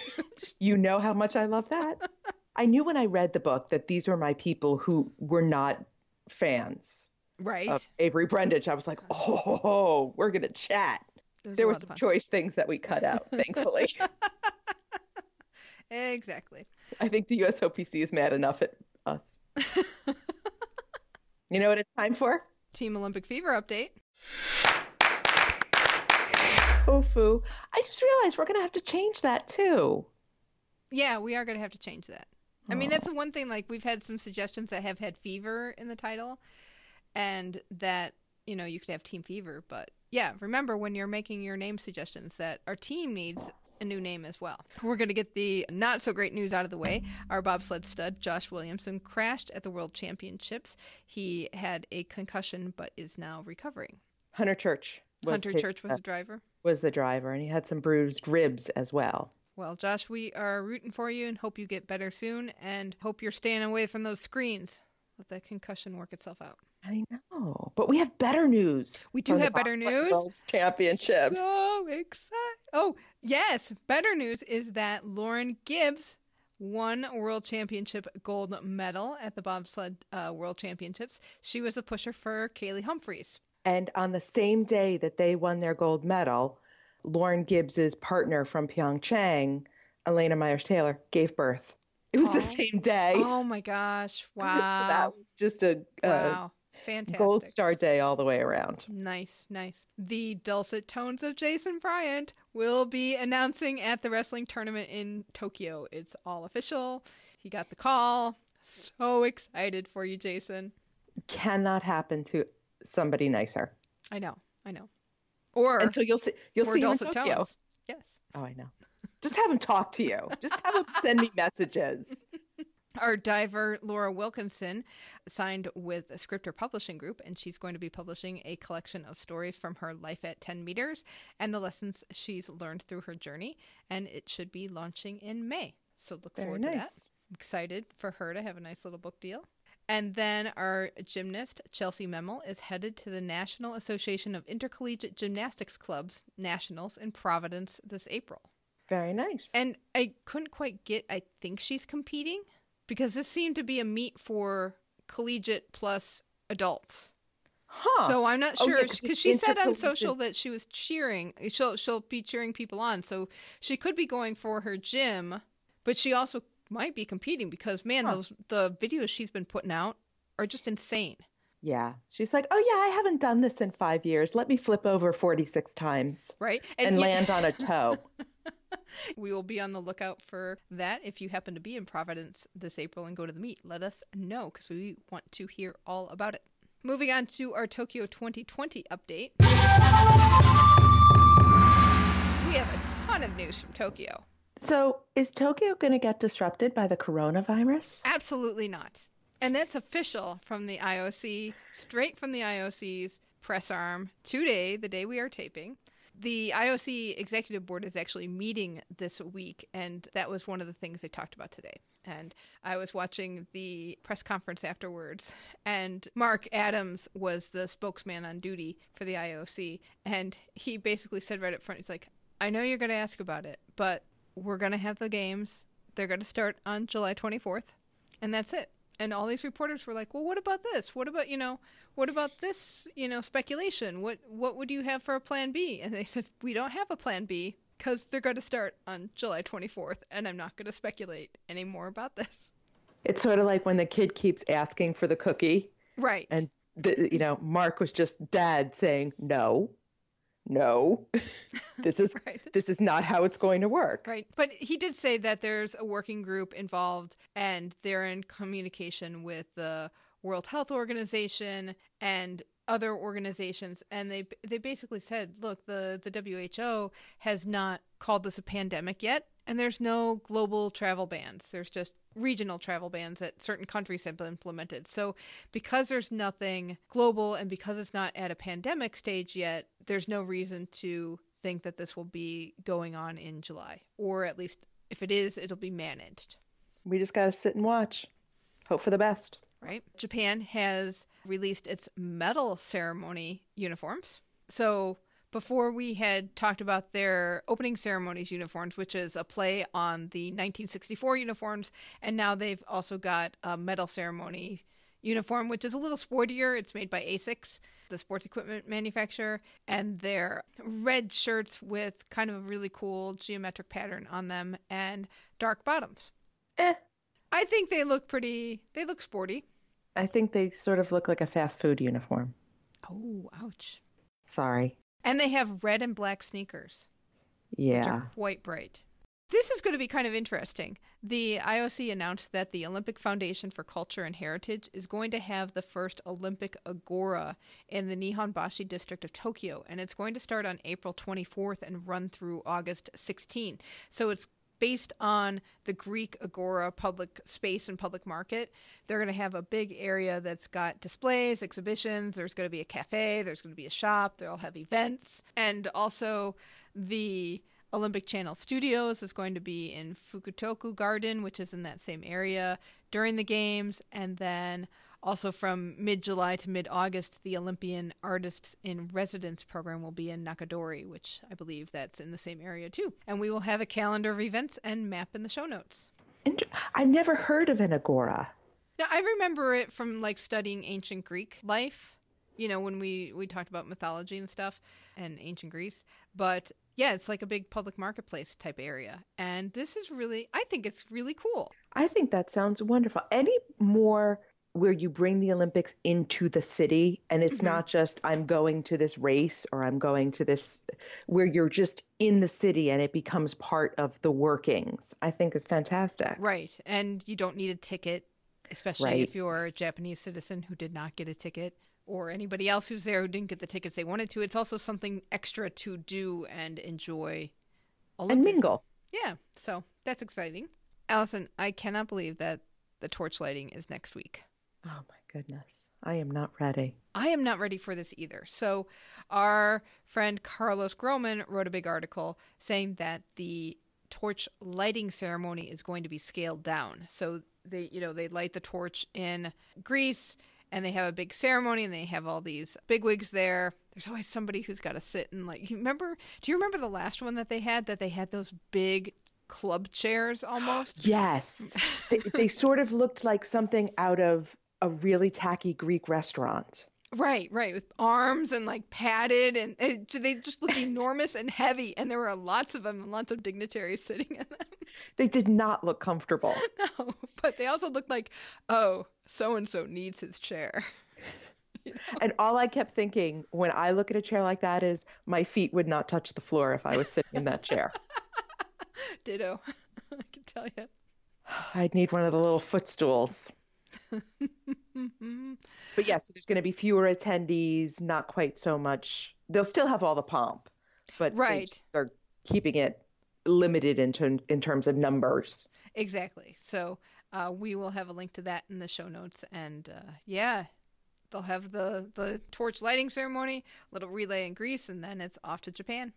You know how much I love that. [LAUGHS] I knew when I read the book that these were my people who were not fans Right. of Avery Brundage. I was like, oh, we're going to chat. Was There were some choice things that we cut out, [LAUGHS] thankfully. [LAUGHS] Exactly. I think the USOPC is mad enough at us. [LAUGHS] you know what it's time for? Team Olympic Fever update. Tofu. I just realized we're going to have to change that too. Yeah, we are going to have to change that. I mean, oh. that's the one thing. Like, we've had some suggestions that have had fever in the title, and that you know you could have Team Fever. But yeah, remember when you're making your name suggestions that our team needs a new name as well. We're going to get the not so great news out of the way. Our bobsled stud Josh Williamson crashed at the World Championships. He had a concussion, but is now recovering. Hunter Church was Hunter his- Church was uh, the driver. was the driver, and he had some bruised ribs as well. Well, Josh, we are rooting for you and hope you get better soon and hope you're staying away from those screens. Let that concussion work itself out. I know, but we have better news. We do have better news. World Championships. So excited. Oh, yes. Better news is that Lauren Gibbs won a world championship gold medal at the bobsled uh, world championships. She was a pusher for Kaillie Humphries. And on the same day that they won their gold medal, Lauren Gibbs's partner from Pyeongchang, Elana Meyers Taylor, gave birth. It was the Oh. same day. Oh my gosh. Wow. [LAUGHS] so that was just a, a wow. Fantastic. gold star day all the way around. Nice, nice. The dulcet tones of Jason Bryant will be announcing at the wrestling tournament in Tokyo. It's all official. He got the call. So excited for you, Jason. Cannot happen to somebody nicer. I know, I know. Or And so you'll see you'll see him in Tokyo. tones. Yes. Oh, I know. Just have him talk to you. Just have him send me messages. [LAUGHS] Our diver Laura Wilkinson signed with Scriptor Publishing Group, and she's going to be publishing a collection of stories from her life at 10 meters and the lessons she's learned through her journey. And it should be launching in May. So look Very forward to that. nice. excited for her to have a nice little book deal. And then our gymnast, Chelsea Memmel, is headed to the National Association of Intercollegiate Gymnastics Clubs Nationals in Providence this April. Very nice. And I couldn't quite get, I think she's competing because this seemed to be a meet for collegiate plus adults. huh. So I'm not Oh, yeah, 'cause because she said on social that she was cheering. She'll she'll be cheering people on. So she could be going for her gym, but she also might be competing because man, Huh. those the videos she's been putting out are just insane. Yeah. She's like, oh, yeah, I haven't done this in five years. Let me flip over 46 times Right? and, you- land on a toe. [LAUGHS] [LAUGHS] We will be on the lookout for that. If you happen to be in Providence this April and go to the meet, let us know because we want to hear all about it. Moving on to our Tokyo 2020 update. We have a ton of news from Tokyo. so is Tokyo going to get disrupted by the coronavirus? Absolutely not. And that's official from the IOC, straight from the IOC's press arm today, the day we are taping. The IOC executive board is actually meeting this week, and that was one of the things they talked about today. And I was watching the press conference afterwards, and Mark Adams was the spokesman on duty for the IOC, and he basically said right up front, he's like, I know you're going to ask about it, but we're going to have the games. They're going to start on July 24th, and that's it. And all these reporters were like, "Well, what about this? What about you know, what about this? You know, speculation. What what would you have for a plan B?" And they said, "We don't have a plan B because they're going to start on July 24th, and I'm not going to speculate any more about this." It's sort of like when the kid keeps asking for the cookie, Right. and the, you know, Mark was just dad saying, "No, no, [LAUGHS] this is Right. this is not how it's going to work." Right. But he did say that there's a working group involved and they're in communication with the World Health Organization and other organizations and they they basically said, look, the the WHO has not called this a pandemic yet, and there's no global travel bans. There's just regional travel bans that certain countries have implemented. So, because there's nothing global and because it's not at a pandemic stage yet, there's no reason to think that this will be going on in July, or at least if it is, it'll be managed. We just got to sit and watch. Hope for the best. Right? Japan has released its medal ceremony uniforms. So, before we had talked about their opening ceremonies uniforms, which is a play on the 1964 uniforms, and now they've also got a medal ceremony uniform, which is a little sportier. It's made by ASICS, the sports equipment manufacturer, and they're red shirts with kind of a really cool geometric pattern on them and dark bottoms. Eh. I think they look pretty, they look sporty. I think they sort of look like a fast food uniform. Oh, ouch. Sorry. And they have red and black sneakers. Yeah. Quite bright. This is going to be kind of interesting. The IOC announced that the Olympic Foundation for Culture and Heritage is going to have the first Olympic Agora in the Nihonbashi district of Tokyo, and it's going to start on April 24th and run through August 16. So it's based on the Greek Agora public space and public market. They're going to have a big area that's got displays, exhibitions. There's going to be a cafe. There's going to be a shop. They'll have events. And also the Olympic Channel Studios is going to be in Fukutoku Garden, which is in that same area during the games. And then also from mid July to mid August, the Olympian Artists in Residence program will be in Nakadori, which I believe that's in the same area too. And we will have a calendar of events and map in the show notes. I've never heard of an agora. Now, I remember it from like studying ancient Greek life, you know, when we, we talked about mythology and stuff and ancient Greece. But yeah, it's like a big public marketplace type area. And this is really, I think it's really cool. I think that sounds wonderful. Any more where you bring the Olympics into the city and it's mm-hmm. not just I'm going to this race or I'm going to this where you're just in the city and it becomes part of the workings. I think is fantastic. Right. And you don't need a ticket, especially right. if you're a Japanese citizen who did not get a ticket or anybody else who's there who didn't get the tickets they wanted to. It's also something extra to do and enjoy Olympics. and mingle. Yeah. So, that's exciting. Allison, I cannot believe that the torch lighting is next week. Oh my goodness. I am not ready. I am not ready for this either. So, our friend Karolos Grohmann wrote a big article saying that the torch lighting ceremony is going to be scaled down. So, they, you know, they light the torch in Greece and they have a big ceremony and they have all these bigwigs there. There's always somebody who's got to sit and like, you remember, do you remember the last one that they had that they had those big club chairs almost? [GASPS] yes. they, they sort of looked like something out of a really tacky Greek restaurant. Right, right, with arms and like padded, and eh, it, they just look [LAUGHS] enormous and heavy. And there were lots of them, and lots of dignitaries sitting in them. [LAUGHS] They did not look comfortable. [LAUGHS] No, but they also looked like, oh, so and so needs his chair. you know? And all I kept thinking when I look at a chair like that is my feet would not touch the floor if I was sitting in that chair. Ditto. I can tell you. [SIGHS] I'd need one of the little footstools. [LAUGHS] but yes, yeah, so there's going to be fewer attendees, not quite so much. They'll still have all the pomp, but right. they're keeping it limited in, ter- in terms of numbers. Exactly. So uh, we will have a link to that in the show notes. And uh, yeah, they'll have the, the torch lighting ceremony, little relay in Greece, and then it's off to Japan.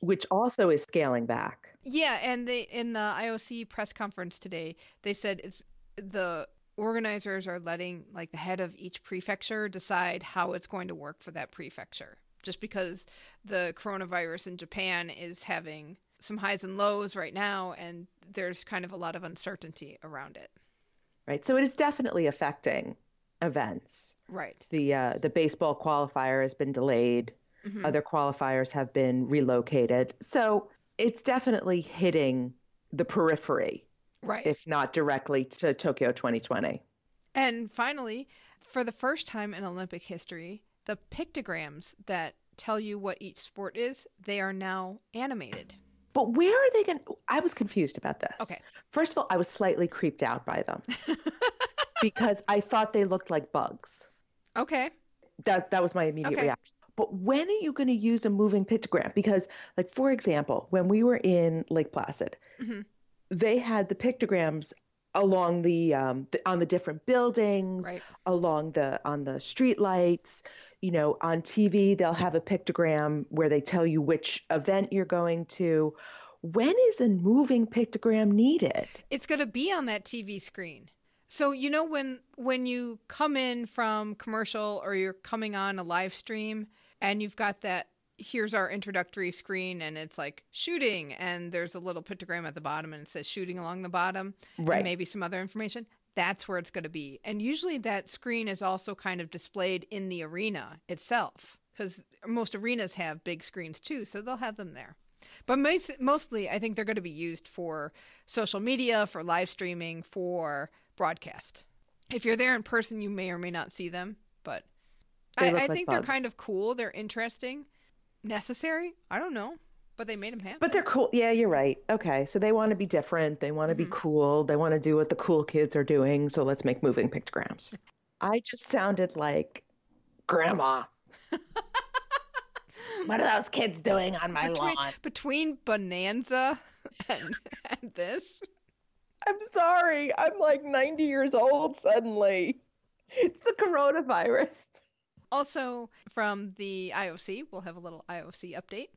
Which also is scaling back. Yeah, and they in the IOC press conference today, they said it's the organizers are letting like the head of each prefecture decide how it's going to work for that prefecture. Just because the coronavirus in Japan is having some highs and lows right now and there's kind of a lot of uncertainty around it. Right. So it is definitely affecting events. Right. The uh, the baseball qualifier has been delayed. Mm-hmm. other qualifiers have been relocated. So it's definitely hitting the periphery right. if not directly to Tokyo 2020. And finally, for the first time in Olympic history, the pictograms that tell you what each sport is, they are now animated. But where are they going to? I was confused about this. Okay. First of all, I was slightly creeped out by them [LAUGHS] because I thought they looked like bugs. Okay. That that was my immediate okay. reaction. but when are you going to use a moving pictogram? Because, like, for example, when we were in Lake Placid, mm-hmm. They had the pictograms along the, um, the on the different buildings, right. along the on the street lights. You know, on TV they'll have a pictogram where they tell you which event you're going to. When is a moving pictogram needed? It's going to be on that TV screen. So you know when when you come in from commercial or you're coming on a live stream and you've got that here's our introductory screen and it's like shooting and there's a little pictogram at the bottom and it says shooting along the bottom right. and maybe some other information that's where it's going to be and usually that screen is also kind of displayed in the arena itself because most arenas have big screens too so they'll have them there but mostly i think they're going to be used for social media for live streaming for broadcast. If you're there in person, you may or may not see them, but I, I like think bugs. they're kind of cool. They're interesting, necessary. I don't know, but they made them happen. But they're cool. Yeah, you're right. Okay, so they want to be different. They want to mm-hmm. be cool. They want to do what the cool kids are doing. So let's make moving pictograms. I just sounded like grandma. [LAUGHS] what are those kids doing on my between, lawn? Between Bonanza [LAUGHS] and, and this. I'm sorry. I'm like 90 years old suddenly. It's the coronavirus. Also, from the IOC, we'll have a little IOC update.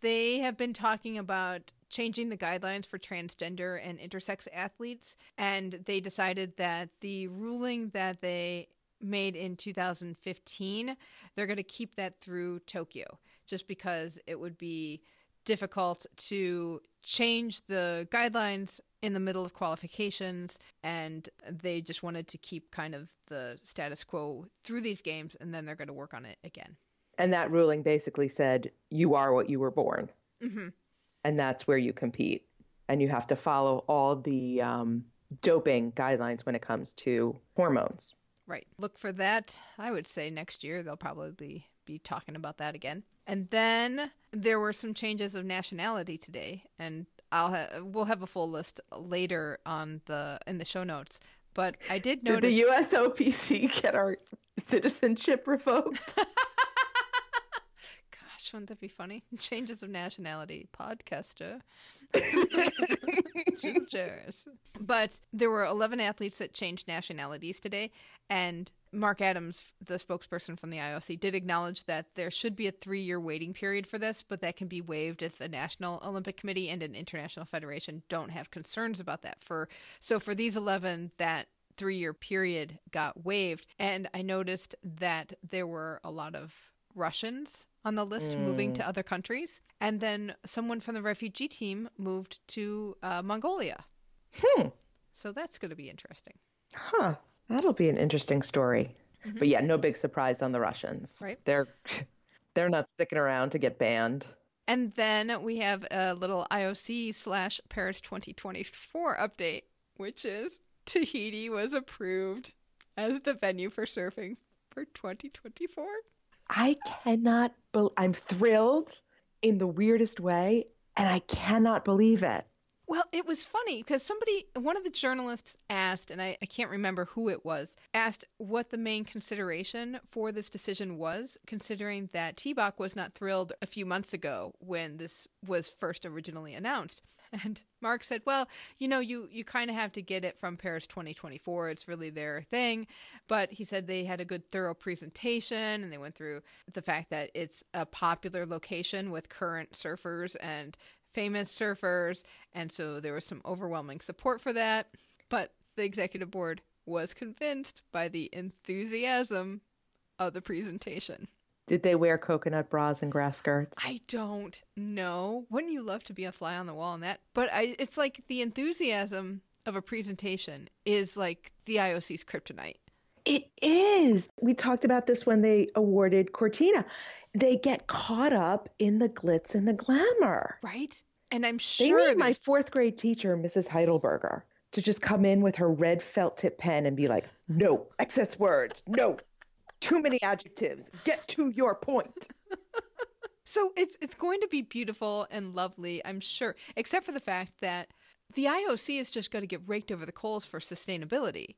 They have been talking about changing the guidelines for transgender and intersex athletes, and they decided that the ruling that they made in 2015, they're going to keep that through Tokyo, just because it would be difficult to change the guidelines in the middle of qualifications and they just wanted to keep kind of the status quo through these games and then they're going to work on it again. And that ruling basically said you are what you were born. Mm-hmm. and that's where you compete. And you have to follow all the um, doping guidelines when it comes to hormones. Right. Look for that. I would say next year they'll probably be talking about that again. And then there were some changes of nationality today, and I'll ha- we'll have a full list later on the in the show notes. But I did notice. Did the USOPC get our citizenship revoked? [LAUGHS] Wouldn't that be funny? [LAUGHS] Changes of nationality podcaster. [LAUGHS] but there were 11 athletes that changed nationalities today, and Mark Adams, the spokesperson from the IOC, did acknowledge that there should be a three year waiting period for this, but that can be waived if the National Olympic Committee and an international federation don't have concerns about that. For so for these eleven, that three year period got waived. And I noticed that there were a lot of Russians on the list mm. moving to other countries. And then someone from the refugee team moved to uh, Mongolia. Hmm. So that's going to be interesting. Huh. That'll be an interesting story. Mm-hmm. But yeah, no big surprise on the Russians. Right. They're [LAUGHS] they're not sticking around to get banned. And then we have a little IOC slash Paris 2024 update, which is Tahiti was approved as the venue for surfing for 2024. I cannot, be- I'm thrilled in the weirdest way, and I cannot believe it. Well, it was funny because somebody, one of the journalists asked, and I, I, can't remember who it was, asked what the main consideration for this decision was, considering that T-Bach was not thrilled a few months ago when this was first originally announced. [LAUGHS] And Mark said, "Well, you know, you you kind of have to get it from Paris 2024. It's really their thing." But he said they had a good thorough presentation and they went through the fact that it's a popular location with current surfers and famous surfers, and so there was some overwhelming support for that. But the executive board was convinced by the enthusiasm of the presentation. Did they wear coconut bras and grass skirts? I don't know. Wouldn't you love to be a fly on the wall in that? But I, it's like the enthusiasm of a presentation is like the IOC's kryptonite. It is. We talked about this when they awarded Cortina. They get caught up in the glitz and the glamour. Right. And I'm sure they need my fourth grade teacher, Mrs. Heidelberger, to just come in with her red felt tip pen and be like, no, excess words, no, too many adjectives. Get to your point. [LAUGHS] so it's it's going to be beautiful and lovely, I'm sure, except for the fact that the IOC is just going to get raked over the coals for sustainability.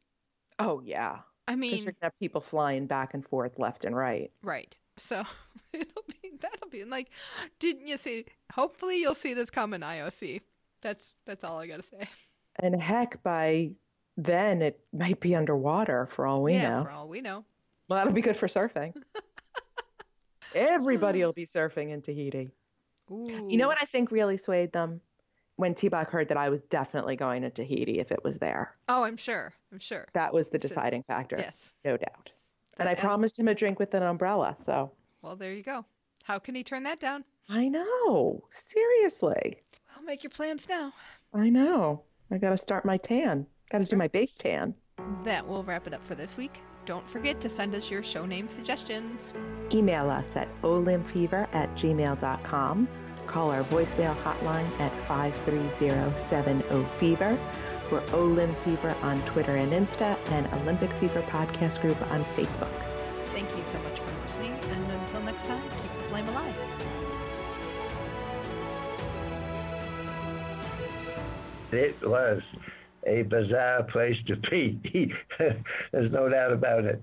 Oh yeah. I mean, you're gonna have people flying back and forth left and right. right. So [LAUGHS] it'll be that'll be like, didn't you see? Hopefully, you'll see this come in IOC. That's that's all I gotta say. And heck, by then it might be underwater for all we yeah, know. for all we know. Well, that'll be good for surfing. [LAUGHS] Everybody will be surfing in Tahiti. Ooh. You know what I think really swayed them? When T-Bach heard that I was definitely going to Tahiti if it was there. Oh, I'm sure. I'm sure. That was the deciding factor. Yes. No doubt. And I And- promised him a drink with an umbrella, so Well, there you go. How can he turn that down? I know. Seriously. I'll make your plans now. I know. I got to start my tan. Got to do my base tan. That will wrap it up for this week. Don't forget to send us your show name suggestions. Email us at olimfever at gmail.com. Call our voicemail hotline at 530-70-FEVER. We're OlyFever on Twitter and Insta and Olympic Fever Podcast Group on Facebook. Thank you so much for listening, and until next time, keep the flame alive. It was a bizarre place to be. [LAUGHS] There's no doubt about it.